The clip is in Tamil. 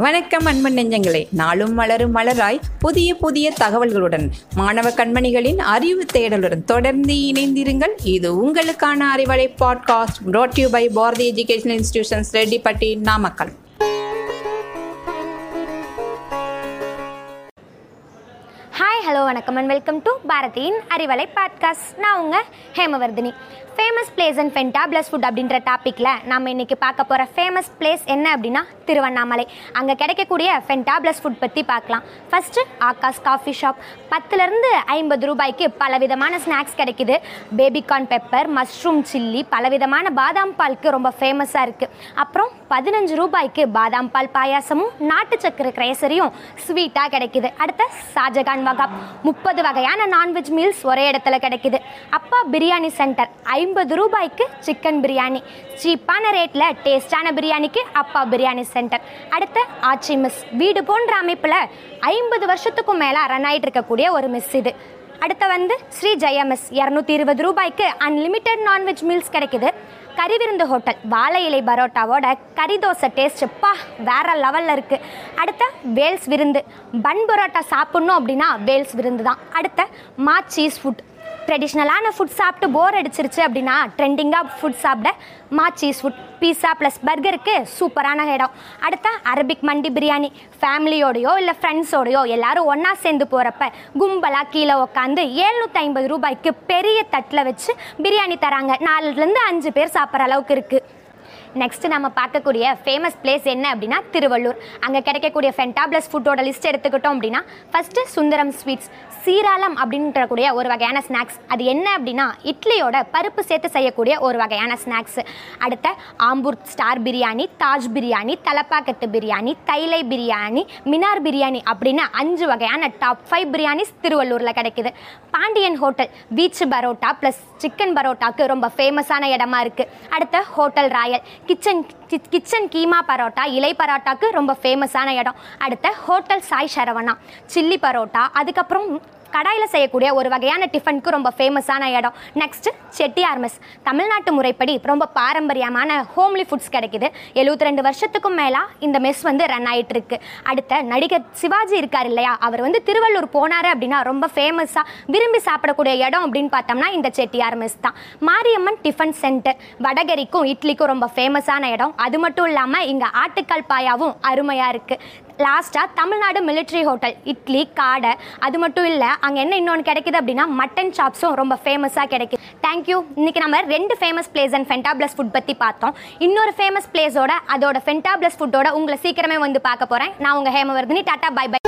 வணக்கம் அன்பன் நெஞ்சங்களே. நாளும் மலரும் மலராய் புதிய புதிய தகவல்களுடன் மாணவ கண்மணிகளின் அறிவு தேடலுடன் தொடர்ந்து இணைந்திருங்கள். இது உங்களுக்கான Arivalai podcast brought you by Bharathi education institutions Rettipatti Namakkal. Hi hello வணக்கம் அண்ட் வெல்கம் டு பாரதியின் அறிவலை பாட்காஸ்ட் நான் உங்கள் Hemavarthini. Famous place and fantabulous food அப்படின்ற டாப்பிக்கில் நம்ம இன்றைக்கி பார்க்க போகிற ஃபேமஸ் பிளேஸ் என்ன அப்படின்னா திருவண்ணாமலை. அங்கே கிடைக்கக்கூடிய ஃபென்டாப்ளஸ் ஃபுட் பற்றி பார்க்கலாம். ஃபஸ்ட்டு ஆகாஷ் காஃபி ஷாப் பத்துலேருந்து ஐம்பது ரூபாய்க்கு பலவிதமான ஸ்நாக்ஸ் கிடைக்குது. பேபிகார்ன் பெப்பர் மஷ்ரூம் சில்லி பலவிதமான பாதாம் பாலுக்கு ரொம்ப ஃபேமஸாக இருக்குது அப்புறம் பதினஞ்சு ரூபாய்க்கு பாதாம் பால் பாயாசமும் நாட்டு சக்கரை கிரேசரியும் ஸ்வீட்டாக கிடைக்குது. அடுத்த ஷாஜகான் வகாப். முப்பது வகையான நான்வெஜ் மீல்ஸ் ஒரே இடத்துல கிடைக்குது. அப்பா பிரியாணி சென்டர் ஐம்பது ரூபாய்க்கு சிக்கன் பிரியாணி. சீப்பான ரேட்டில் டேஸ்டான பிரியாணிக்கு அப்பா பிரியாணி சென்டர் அடுத்த ஆச்சி மிஸ் வீடு போன்ற அமைப்பில் ஐம்பது வருஷத்துக்கும் மேலே ரன் ஆகிட்டு இருக்கக்கூடிய ஒரு மிஸ் இது. அடுத்து வந்து ஸ்ரீ ஜெயமஸ். இரநூத்தி இருபது ரூபாய்க்கு அன்லிமிட்டெட் நான்வெஜ் மீல்ஸ் கிடைக்குது. கறி விருந்து ஹோட்டல் வாழை இலை பரோட்டாவோட கறி தோசை டேஸ்ட் பா வேற லெவலில் இருக்குது அடுத்த வேல்ஸ் விருந்து. பன் பரோட்டா சாப்பிட்ணும் அப்படின்னா வேல்ஸ் விருந்து தான் அடுத்த மா சீஸ் ஃபுட் ட்ரெடிஷ்னலான ஃபுட் சாப்பிட்டு போர் அடிச்சிருச்சு அப்படின்னா ட்ரெண்டிங்காக ஃபுட் சாப்பிட மாச்சீஸ் ஃபுட் பீஸா ப்ளஸ் பர்கருக்கு சூப்பரான இடம். அடுத்த அரபிக் மண்டி பிரியாணி. ஃபேமிலியோடையோ இல்லை ஃப்ரெண்ட்ஸோடையோ எல்லாரும் ஒன்றா சேர்ந்து போகிறப்ப கும்பலாக கீழே உட்காந்து ஏழ்நூற்றி ஐம்பது ரூபாய்க்கு பெரிய தட்டில் வச்சு பிரியாணி தராங்க. நாலுலேருந்து அஞ்சு பேர் சாப்பிட்ற அளவுக்கு இருக்குது நெக்ஸ்ட் நம்ம பார்க்கக்கூடிய ஃபேமஸ் பிளேஸ் என்ன அப்படின்னா திருவள்ளூர். அங்கே கிடைக்கக்கூடிய ஃபென்டாப்ளஸ் ஃபுட்டோட லிஸ்ட் எடுத்துக்கிட்டோம் அப்படின்னா ஃபஸ்ட்டு சுந்தரம் ஸ்வீட்ஸ் சீராளம் அப்படின்றக்கூடிய ஒரு வகையான ஸ்நாக்ஸ் அது என்ன அப்படின்னா இட்லியோட பருப்பு சேர்த்து செய்யக்கூடிய ஒரு வகையான ஸ்நாக்ஸ் அடுத்த ஆம்பூர் ஸ்டார் பிரியாணி தாஜ் பிரியாணி தலப்பாக்கட்டு பிரியாணி தைலை பிரியாணி மினார் பிரியாணி அப்படின்னு அஞ்சு வகையான டாப் ஃபைவ் பிரியாணிஸ் திருவள்ளூரில் கிடைக்குது. Pandian hotel beach parotta plus chicken பரோட்டாக்கு ரொம்ப ஃபேமஸான இடமா இருக்குது அடுத்த hotel royal kitchen kitchen keema parotta இலை பரோட்டாக்கு ரொம்ப ஃபேமஸான இடம். அடுத்த ஹோட்டல் சாய் சரவணா சில்லி பரோட்டா அதுக்கப்புறம் கடாயில் செய்யக்கூடிய ஒரு வகையான டிஃபனுக்கு ரொம்ப ஃபேமஸான இடம். நெக்ஸ்ட்டு செட்டியார் மெஸ் தமிழ்நாட்டு முறைப்படி ரொம்ப பாரம்பரியமான ஹோம்லி ஃபுட்ஸ் கிடைக்குது. எழுபத்தி ரெண்டு வருஷத்துக்கும் மேலாக இந்த மெஸ் வந்து ரன் ஆயிட்டு இருக்கு அடுத்த நடிகர் சிவாஜி இருக்கார் இல்லையா? அவர் வந்து திருவள்ளூர் போனார் அப்படின்னா ரொம்ப ஃபேமஸாக விரும்பி சாப்பிடக்கூடிய இடம் அப்படின்னு பார்த்தோம்னா இந்த செட்டியார் மெஸ் தான். மாரியம்மன் டிஃபன் சென்டர் வடகரிக்கும் இட்லிக்கும் ரொம்ப ஃபேமஸான இடம். அது மட்டும் இல்லாமல் இங்கே ஆட்டுக்கால் பாயாவும் அருமையாக இருக்குது லாஸ்ட்டாக தமிழ்நாடு மிலிட்ரி ஹோட்டல் இட்லி காடை அது மட்டும் இல்லை அங்கே என்ன இன்னொன்று கிடைக்குது அப்படின்னா மட்டன் சாப்ஸும் ரொம்ப ஃபேமஸாக கிடைக்குது. தேங்க்யூ இன்றைக்கி நம்ம ரெண்டு famous place and fantabulous food பற்றி பார்த்தோம். இன்னொரு ஃபேமஸ் பிளேஸோட அதோட ஃபென்டாப்ளஸ் ஃபுட்டோட உங்களை சீக்கிரமே வந்து பார்க்க போகிறேன் நான் உங்கள் ஹேமவர்தினி. Tata bye by